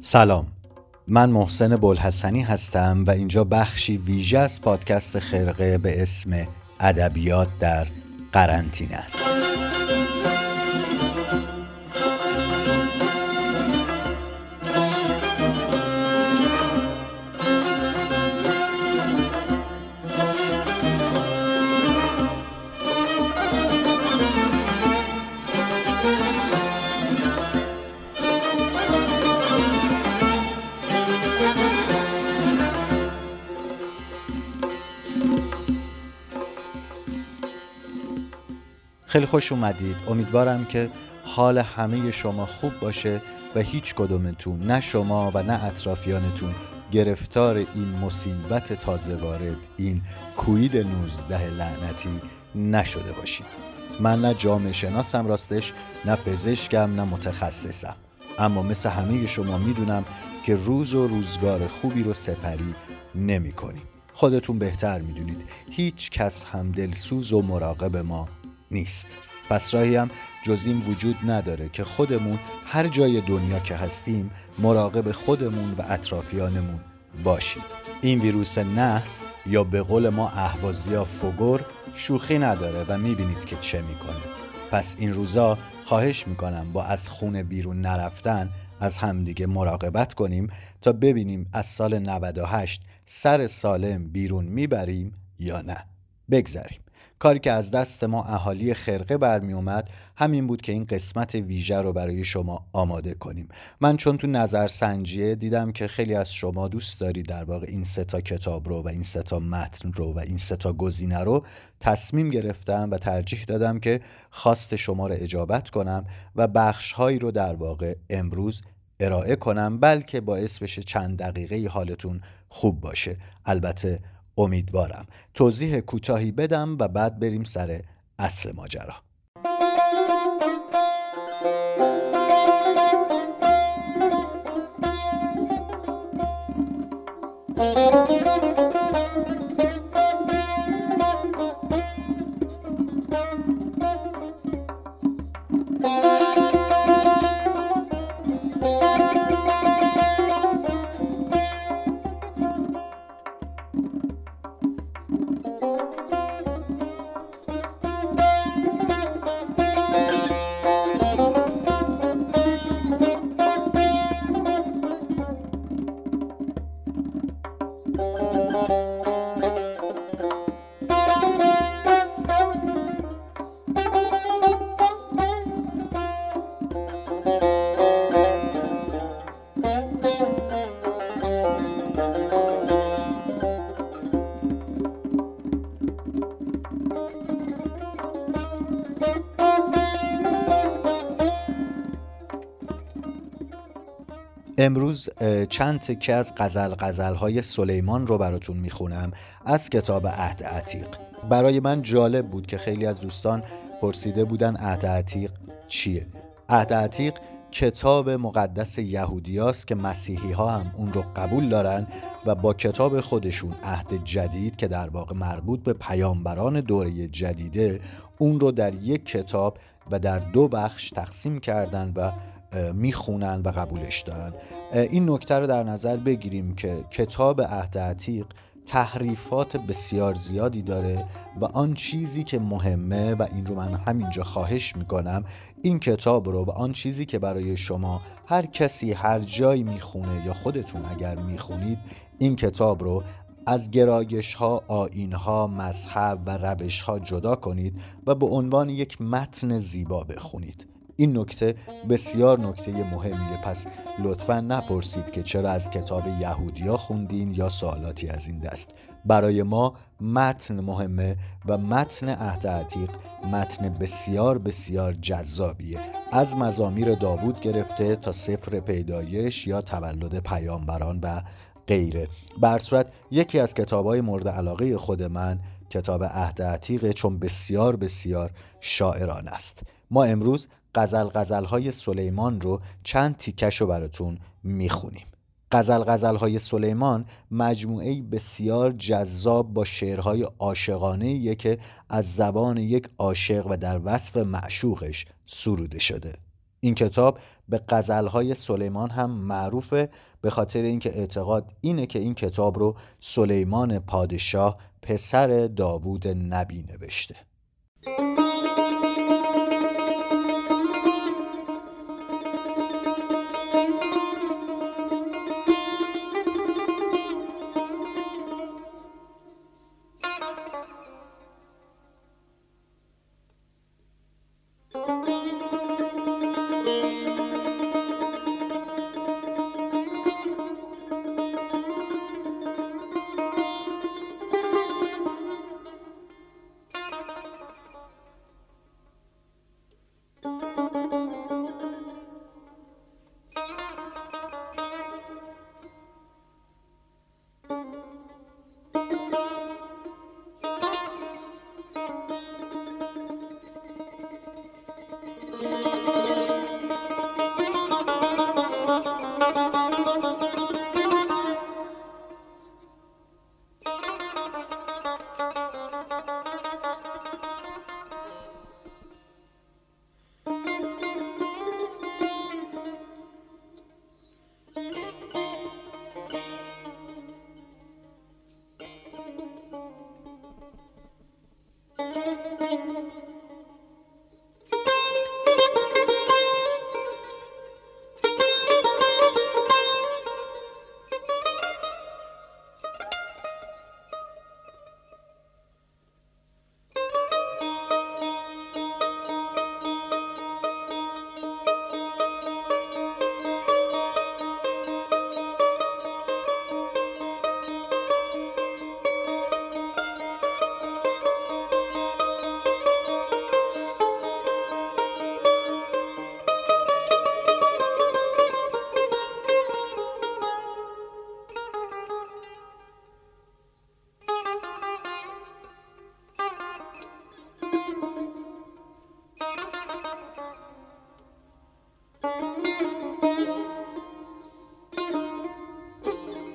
سلام. من محسن بلحسنی هستم و اینجا بخشی ویژه از پادکست خرقه به اسم ادبیات در قرنطینه است. خیلی خوش اومدید. امیدوارم که حال همه شما خوب باشه و هیچ کدومتون نه شما و نه اطرافیانتون گرفتار این مصیبت تازه وارد این کوید 19 لعنتی نشده باشید. من نه جامعه شناسم راستش نه پزشکم نه متخصصم. اما مثل همه شما می‌دونم که روز و روزگار خوبی رو سپری نمی کنیم. خودتون بهتر می‌دونید. هیچ کس هم دلسوز و مراقب ما نیست. پس راهی هم جز این وجود نداره که خودمون هر جای دنیا که هستیم مراقب خودمون و اطرافیانمون باشیم. این ویروس نحس یا به قول ما اهوازی یا فگور شوخی نداره و می‌بینید که چه می‌کنه. پس این روزا خواهش می‌کنم با از خونه بیرون نرفتن از همدیگه مراقبت کنیم تا ببینیم از سال 98 سر سالم بیرون می‌بریم یا نه. بگذریم. کاری که از دست ما اهالی خرقه برمی اومد همین بود که این قسمت ویژه رو برای شما آماده کنیم. من چون تو نظر سنجیه دیدم که خیلی از شما دوست داری در واقع این ستا کتاب رو و این ستا متن رو و این ستا گزینه رو تصمیم گرفتم و ترجیح دادم که خواست شما رو اجابت کنم و بخش هایی رو در واقع امروز ارائه کنم بلکه باعث بشه چند دقیقه حالتون خوب باشه. البته امیدوارم. توضیح کوتاهی بدم و بعد بریم سر اصل ماجرا. امروز چند تکه از غزل غزل های سلیمان رو براتون می‌خونم از کتاب عهد عتیق. برای من جالب بود که خیلی از دوستان پرسیده بودن عهد عتیق چیه. عهد عتیق کتاب مقدس یهودیاست که مسیحی ها هم اون رو قبول دارن و با کتاب خودشون عهد جدید که در واقع مربوط به پیامبران دوره جدیده اون رو در یک کتاب و در دو بخش تقسیم کردن و می‌خونن و قبولش دارن. این نکته رو در نظر بگیریم که کتاب عهد عتیق تحریفات بسیار زیادی داره و آن چیزی که مهمه و این رو من همینجا خواهش می‌کنم این کتاب رو و آن چیزی که برای شما هر کسی هر جایی می‌خونه یا خودتون اگر می‌خونید این کتاب رو از گرایش ها، آین ها، مذهب و روش ها جدا کنید و به عنوان یک متن زیبا بخونید. این نکته بسیار نکته مهمیه. پس لطفا نپرسید که چرا از کتاب یهودیا خوندین یا سوالاتی از این دست. برای ما متن مهمه و متن عهد عتیق متن بسیار بسیار جذابیه. از مزامیر داوود گرفته تا سفر پیدایش یا تولد پیامبران و غیره. بر صورت یکی از کتاب های مورد علاقه خود من کتاب عهد عتیقه چون بسیار بسیار شاعران است. ما امروز غزل غزل های سلیمان رو چند تیکش رو براتون می‌خونیم. غزل غزل های سلیمان مجموعه بسیار جذاب با شعرهای عاشقانه که از زبان یک عاشق و در وصف معشوقش سروده شده. این کتاب به غزلهای سلیمان هم معروفه به خاطر اینکه اعتقاد اینه که این کتاب رو سلیمان پادشاه پسر داوود نبی نوشته.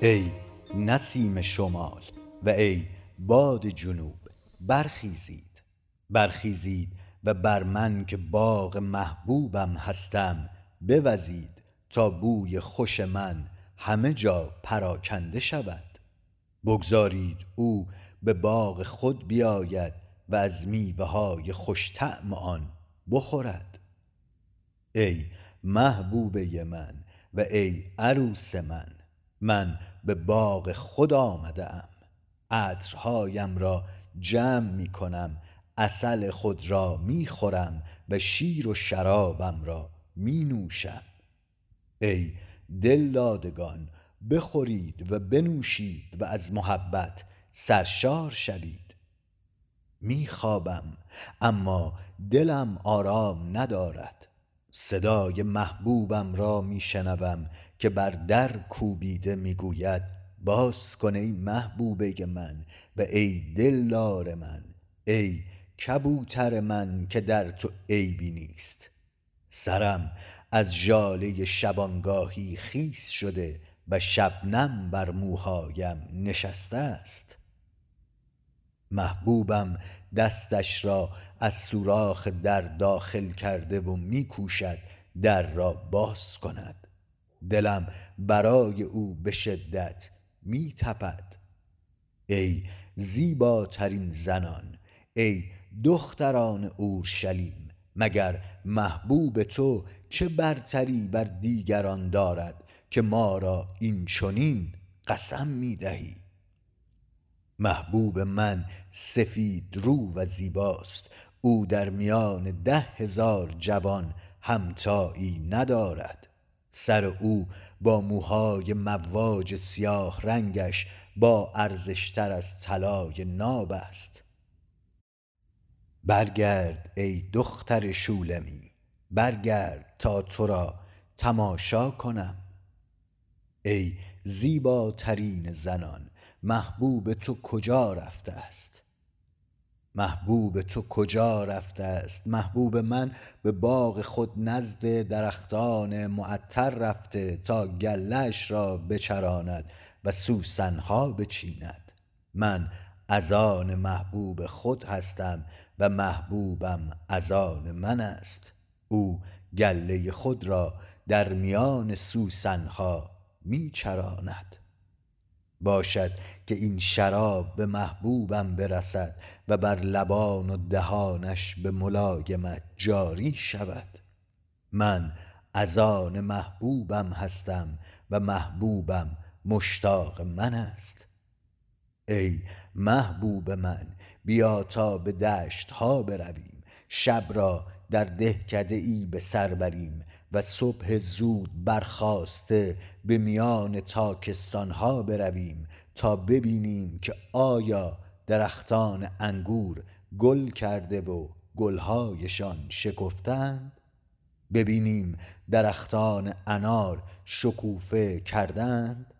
ای نسیم شمال و ای باد جنوب برخیزید. برخیزید و بر من که باغ محبوبم هستم بوزید تا بوی خوش من همه جا پراکنده شود. بگذارید او به باغ خود بیاید و از میوه های خوش طعم آن بخورد. ای محبوبه من و ای عروس من من به باغ خود آمده ام عطرهایم را جمع می کنم اصل خود را می خورم و شیر و شرابم را می نوشم ای دلدادگان بخورید و بنوشید و از محبت سرشار شوید. می خوابم اما دلم آرام ندارد. صدای محبوبم را می شنوم که بر در کوبیده می‌گوید باز کن ای محبوبه من و ای دلدار من ای کبوتر من که در تو عیبی نیست. سرم از ژاله شبانگاهی خیس شده و شبنم بر موهایم نشسته است. محبوبم دستش را از سوراخ در داخل کرده و میکوشد در را باز کند. دلم برای او به شدت می تپد. ای زیباترین زنان ای دختران اورشلیم مگر محبوب تو چه برتری بر دیگران دارد که ما را این چنین قسم می دهی؟ محبوب من سفید رو و زیباست. او در میان ده هزار جوان همتایی ندارد. سر او با موهای مواج سیاه رنگش با ارزشتر از طلای ناب است. برگرد ای دختر شولمی برگرد تا تو را تماشا کنم. ای زیباترین زنان محبوب تو کجا رفته است؟ محبوب تو کجا رفته است؟ محبوب من به باغ خود نزد درختان معطر رفته تا گلش را بچراند و سوسنها بچیند. من از آن محبوب خود هستم و محبوبم از آن من است. او گله خود را در میان سوسنها میچراند. باشد که این شراب به محبوبم برسد و بر لبان و دهانش به ملایمت جاری شود. من از آن محبوبم هستم و محبوبم مشتاق من است. ای محبوب من بیا تا به دشت ها برویم. شب را در دهکده ای به سر بریم. و صبح زود برخواسته به میان تاکستان ها برویم تا ببینیم که آیا درختان انگور گل کرده و گلهایشان شکفتند. ببینیم درختان انار شکوفه کردند.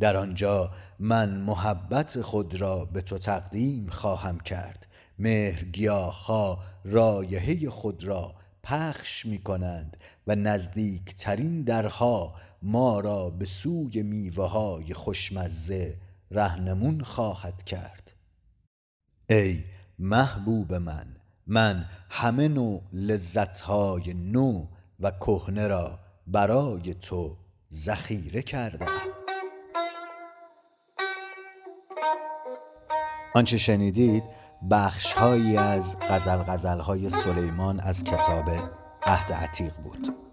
در آنجا من محبت خود را به تو تقدیم خواهم کرد. مهر گیاها رایحه خود را پخش می کنند و نزدیکترین درها ما را به سوی میوه های خوشمزه رهنمون خواهد کرد. ای محبوب من من همه نوع لذتهای نو و کهنه را برای تو ذخیره کردم. آنچه شنیدید بخشهایی از غزل غزل های سلیمان از کتاب عهد عتیق بود.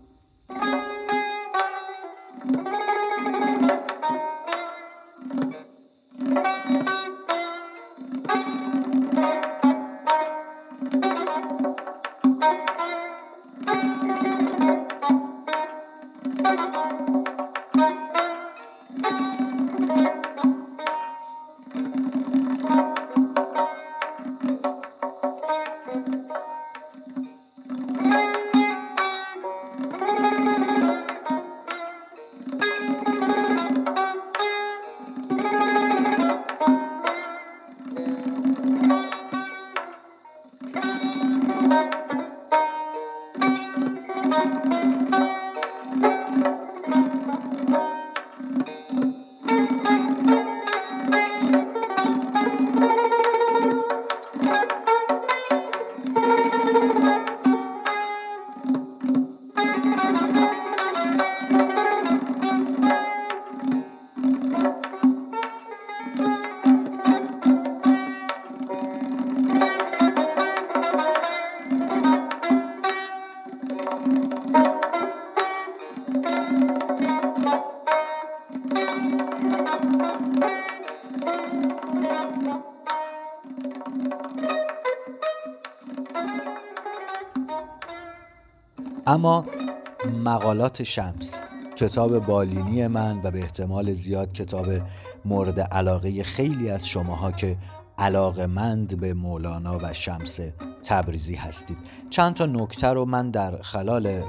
اما مقالات شمس کتاب بالینی من و به احتمال زیاد کتاب مورد علاقه خیلی از شماها که علاقمند به مولانا و شمس تبریزی هستید. چند تا نکته رو من در خلال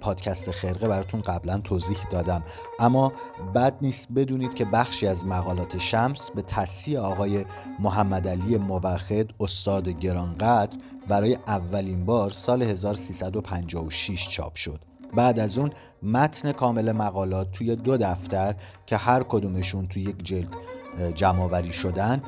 پادکست خرقه براتون قبلا توضیح دادم. اما بد نیست بدونید که بخشی از مقالات شمس به تصحیح آقای محمد علی موخد استاد گرانقدر برای اولین بار سال 1356 چاپ شد. بعد از اون متن کامل مقالات توی دو دفتر که هر کدومشون توی یک جلد جمعآوری شدن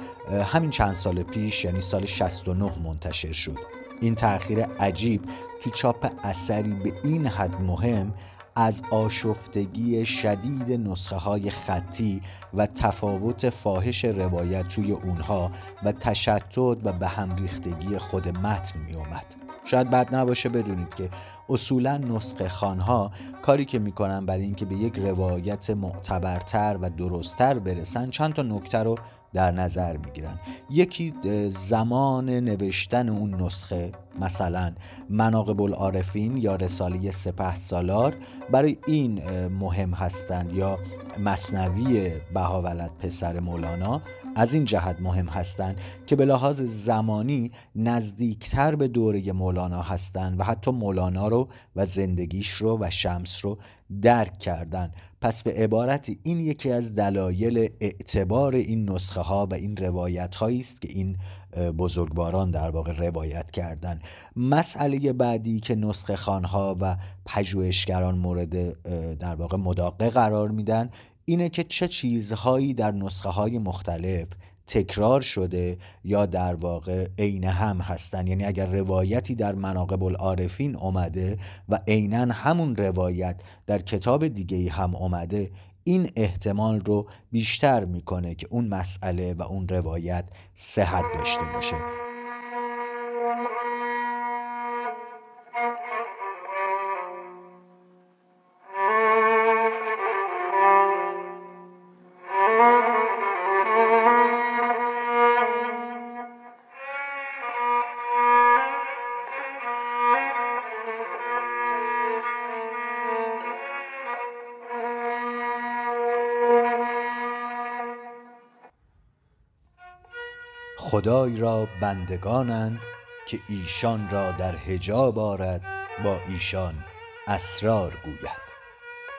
همین چند سال پیش یعنی سال 69 منتشر شد این تأخیر عجیب تو چاپ اثری به این حد مهم از آشفتگی شدید نسخه های خطی و تفاوت فاحش روایت توی اونها و تشتت و به هم ریختگی خود متن می اومد. شاید بد نباشه بدونید که اصولا نسخه خانها کاری که می‌کنن برای اینکه به یک روایت معتبرتر و درستتر برسن چند تا نکته رو در نظر می‌گیرن. یکی زمان نوشتن اون نسخه مثلا مناقب العارفین یا رساله سپه سالار برای این مهم هستند یا مصنوی بهاولد پسر مولانا از این جهت مهم هستند که به لحاظ زمانی نزدیکتر به دوره مولانا هستند و حتی مولانا رو و زندگیش رو و شمس رو درک کردن پس به عبارتی این یکی از دلایل اعتبار این نسخه ها و این روایت هایی است که این بزرگواران در واقع روایت کردن. مسئله بعدی که نسخه خانها و پژوهشگران مورد در واقع مداقه قرار میدن اینه که چه چیزهایی در نسخه های مختلف تکرار شده یا در واقع عین هم هستن. یعنی اگر روایتی در مناقب العارفین اومده و عینا همون روایت در کتاب دیگه هم اومده این احتمال رو بیشتر می‌کنه که اون مسئله و اون روایت صحت داشته باشه. خدای را بندگانند که ایشان را در حجاب آرد با ایشان اسرار گوید.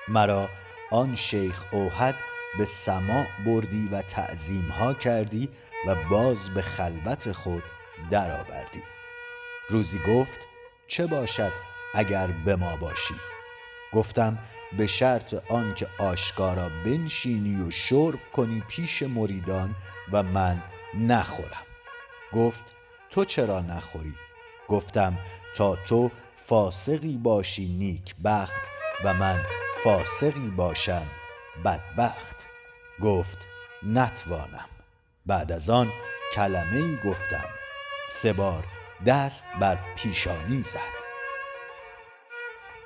مرا آن شیخ اوحد به سماع بردی و تعظیم ها کردی و باز به خلوت خود درآوردی. روزی گفت چه باشد اگر به ما باشی؟ گفتم به شرط آنکه آشکارا بنشینی و شرب کنی پیش مریدان و من نخورم. گفت تو چرا نخوری؟ گفتم تا تو فاسقی باشی نیک بخت و من فاسقی باشم بدبخت. گفت نتوانم. بعد از آن کلمه ای گفتم. سه بار دست بر پیشانی زد.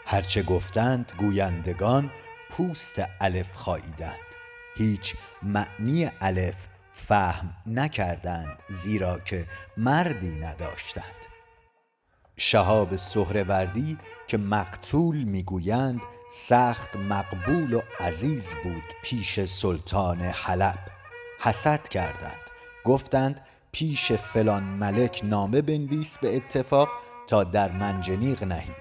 هرچه گفتند گویندگان پوست الف خاییدند. هیچ معنی الف فهم نکردند زیرا که مردی نداشتند. شهاب سهروردی که مقتول می‌گویند سخت مقبول و عزیز بود پیش سلطان حلب. حسد کردند. گفتند پیش فلان ملک نامه بنویس به اتفاق تا در منجنیق نهیم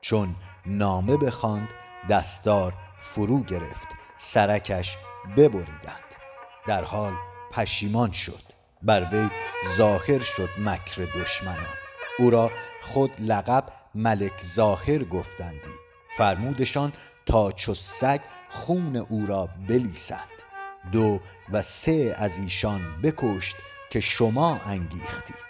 چون نامه بخواند دستار فرو گرفت سرکش ببریدند. در حال پشیمان شد. بر وی ظاهر شد مکر دشمنان. او را خود لقب ملک ظاهر گفتندی. فرمودشان تا چو سگ خون او را بلیسند. دو و سه از ایشان بکشت که شما انگیختید.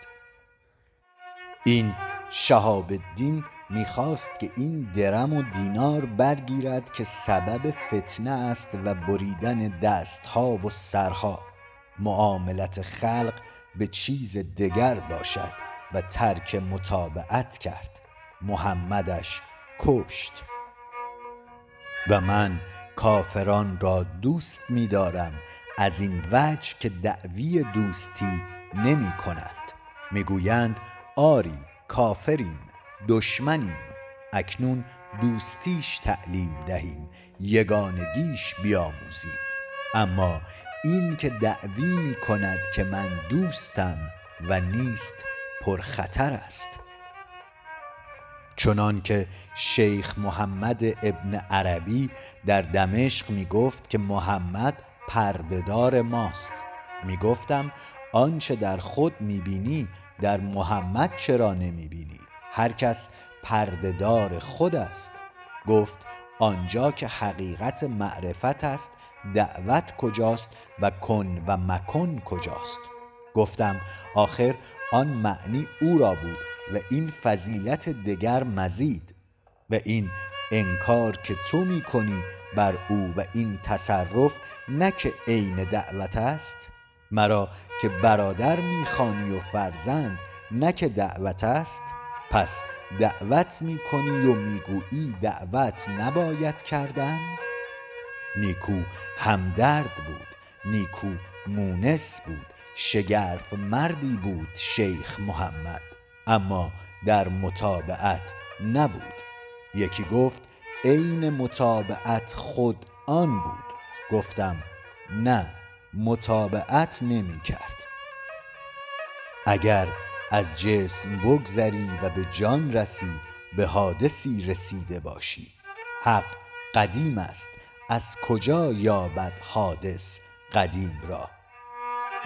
این شهاب الدین می‌خواست که این درم و دینار برگیرد که سبب فتنه است و بریدن دستها و سرها. معاملت خلق به چیز دگر باشد و ترک متابعت کرد. محمدش کشت. و من کافران را دوست می‌دارم از این وجه که دعوی دوستی نمی کنند. می‌گویند آری کافریم دشمنیم. اکنون دوستیش تعلیم دهیم یگانگیش بیاموزیم. اما این که دعوی می کند که من دوستم و نیست پرخطر است. چنان که شیخ محمد ابن عربی در دمشق می گفت که محمد پردهدار ماست. می گفتم آنچه در خود می بینی در محمد چرا نمی بینی؟ هر کس پردهدار خود است. گفت آنجا که حقیقت معرفت است دعوت کجاست و کن و مکن کجاست؟ گفتم آخر آن معنی او را بود و این فضیلت دگر مزید و این انکار که تو می کنی بر او و این تصرف نه که عین دعوت است مرا که برادر می‌خوانی و فرزند نه که دعوت است. پس دعوت می کنی و می‌گویی دعوت نباید کردن؟ نیکو همدرد بود نیکو مونس بود شگرف مردی بود شیخ محمد. اما در متابعت نبود. یکی گفت عین متابعت خود آن بود. گفتم نه متابعت نمی کرد. اگر از جسم بگذری و به جان رسی به حادثی رسیده باشی. حق قدیم است از کجا یابد حادث قدیم را؟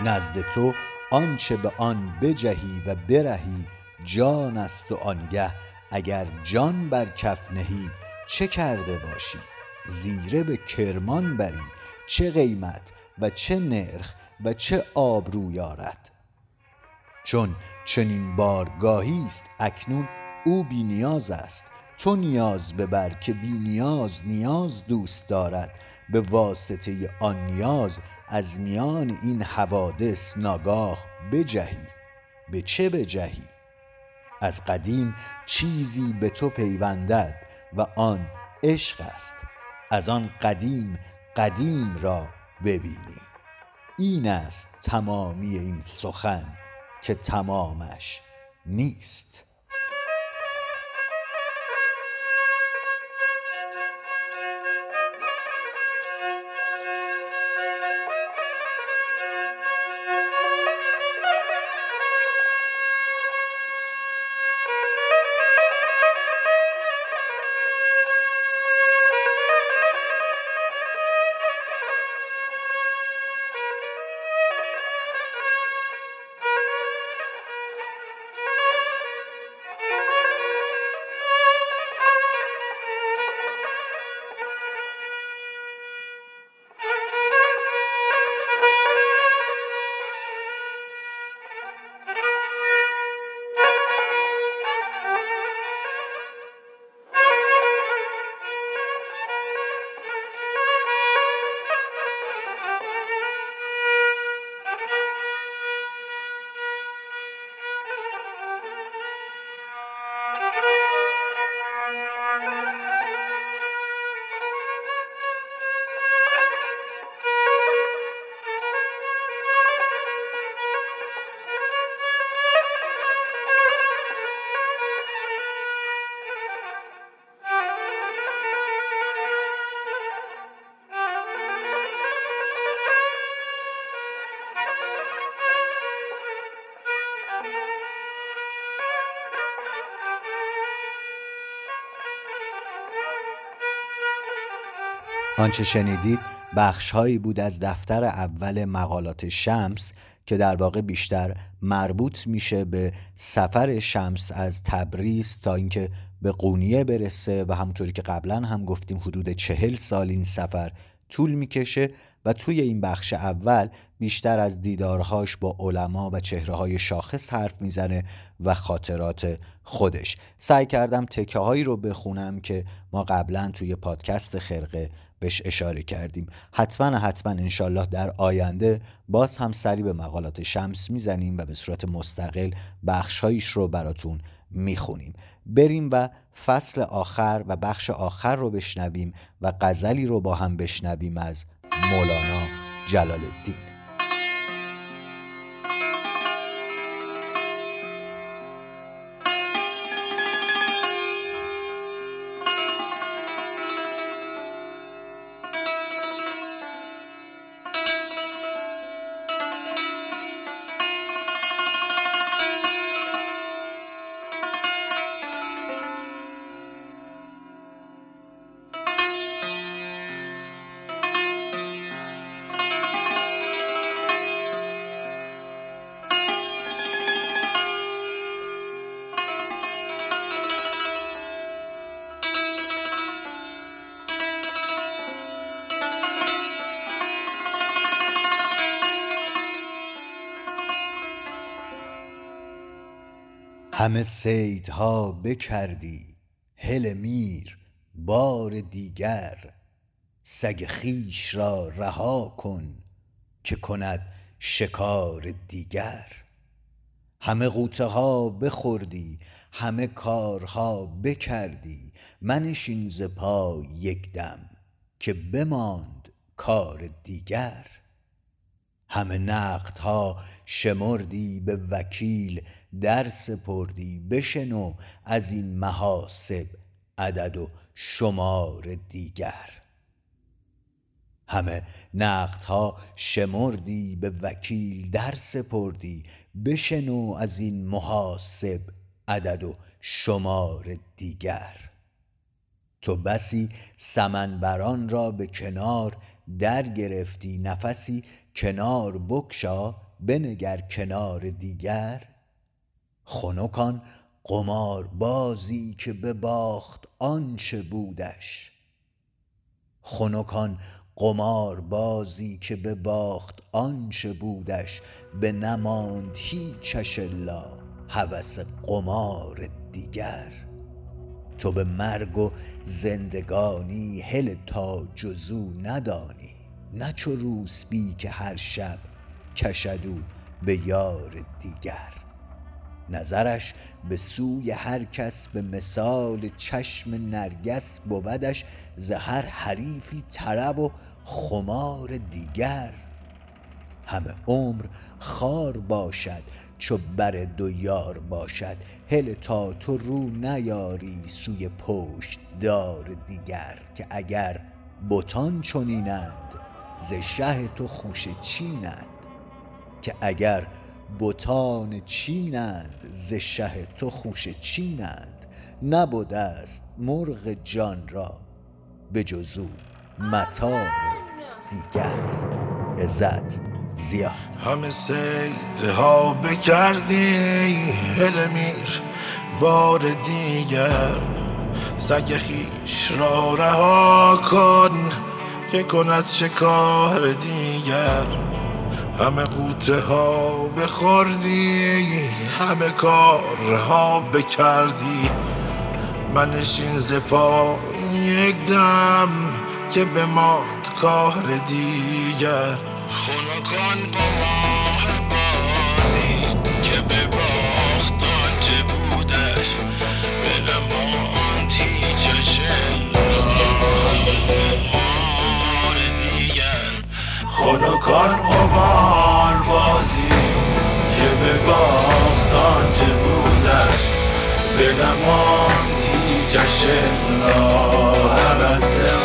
نزد تو آنچه به آن بجهی و برهی جان است و آنگه اگر جان بر کف نهی چه کرده باشی؟ زیره به کرمان بری چه قیمت و چه نرخ و چه آبرو یارد چون چنین بارگاهی است اکنون او بی نیاز است تو نیاز ببر که بی نیاز نیاز دوست دارد. به واسطه آن نیاز از میان این حوادث ناگاه بجهی. به چه بجهی؟ از قدیم چیزی به تو پیوندد و آن عشق است. از آن قدیم قدیم را ببینی. این است تمامی این سخن که تمامش نیست. آنچه شنیدید بخشهایی بود از دفتر اول مقالات شمس که در واقع بیشتر مربوط میشه به سفر شمس از تبریز تا اینکه به قونیه برسه و همونطوری که قبلا هم گفتیم حدود چهل سال این سفر طول می‌کشه و توی این بخش اول بیشتر از دیدارهاش با علما و چهره های شاخص حرف می‌زنه و خاطرات خودش. سعی کردم تکه هایی رو بخونم که ما قبلا توی پادکست خرقه بهش اشاره کردیم. حتما حتما انشالله در آینده باز هم سری به مقالات شمس می‌زنیم و به صورت مستقل بخشهایش رو براتون می‌خونیم. بریم و فصل آخر و بخش آخر رو بشنویم و غزلی رو با هم بشنویم از مولانا جلال الدین. همه صیدها بکردی هل میر بار دیگر. سگ خویش را رها کن که کند شکار دیگر. همه غوطه ها بخوردی همه کارها بکردی منشین ز پای یک دم که بماند کار دیگر. همه نقدها شمردی به وکیل در سپردی بشنو از این محاسب عدد و شمار دیگر. همه نقدها شمردی به وکیل در سپردی بشنو از این محاسب عدد و شمار دیگر. تو بسی سمنبران را به کنار در گرفتی نفسی کنار بکشا بنگر کنار دیگر. خنکان قمار بازی که بباخت آنچه بودش. خنکان قمار بازی که بباخت آنچه بودش. به نماند هیچش الا هوس قمار دیگر. تو به مرگ و زندگانی هل تا جزو ندانی. نه چو روسبی که هر شب کشدو به یار دیگر. نظرش به سوی هر کس به مثال چشم نرگس بودش ز هر حریفی طرب و خمار دیگر. همه عمر خار باشد چو بر دو یار باشد. هله تا تو رو نیاری سوی پشت دار دیگر که اگر بتان چنینند ز شه تو خوشه چینند. که اگر بتان چینند ز شه تو خوشه چینند. نبوده است مرغ جان را به جز او متاع دیگر. عزت زیاد. همه سیده ها بکردی هل میر بار دیگر. سگ خیش را رها کن که کند شکار دیگر. همه قوته ها بخوردی همه کارها بکردی. منشین زپا یک دم که بماند کار دیگر. خونکان قمار خونکان قمار بازی که به باخت آنچه بودش؟ به نماند هیچش هوس قمار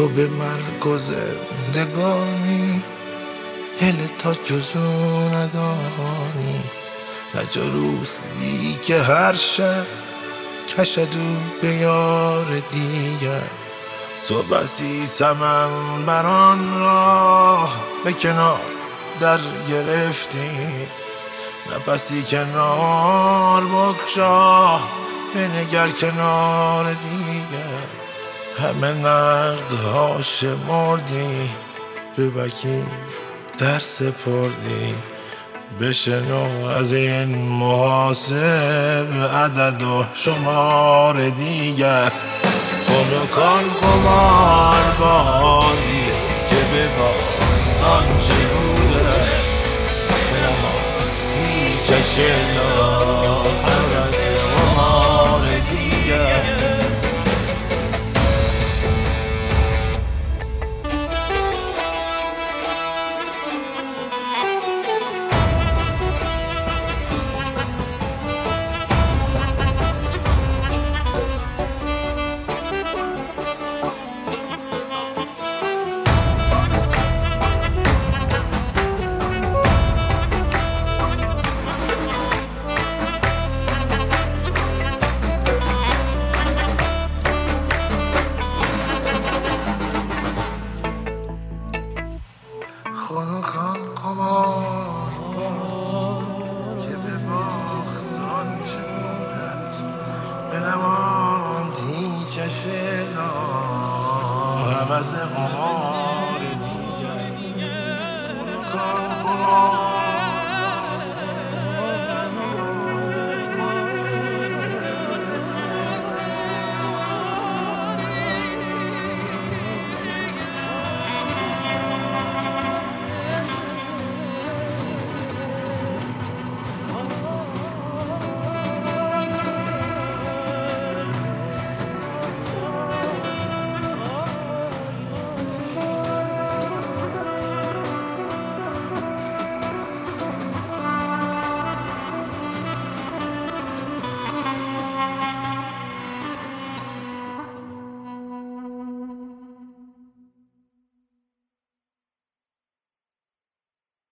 تو به مرگ و زندگانی هل تا جزو ندانی. نجا بی که هر شب کشدو به یار دیگر. تو بسی سمن بران را به کنار در گرفتی. نفسی کنار بکشا بنگر کنار دیگر. همه نقدها شمردی به بکی در سپردی. بشنو از این محاسب عدد و شمار دیگر. خنکان قمار بازی که به باختان چه بوده؟ هیچش الا هوس قمار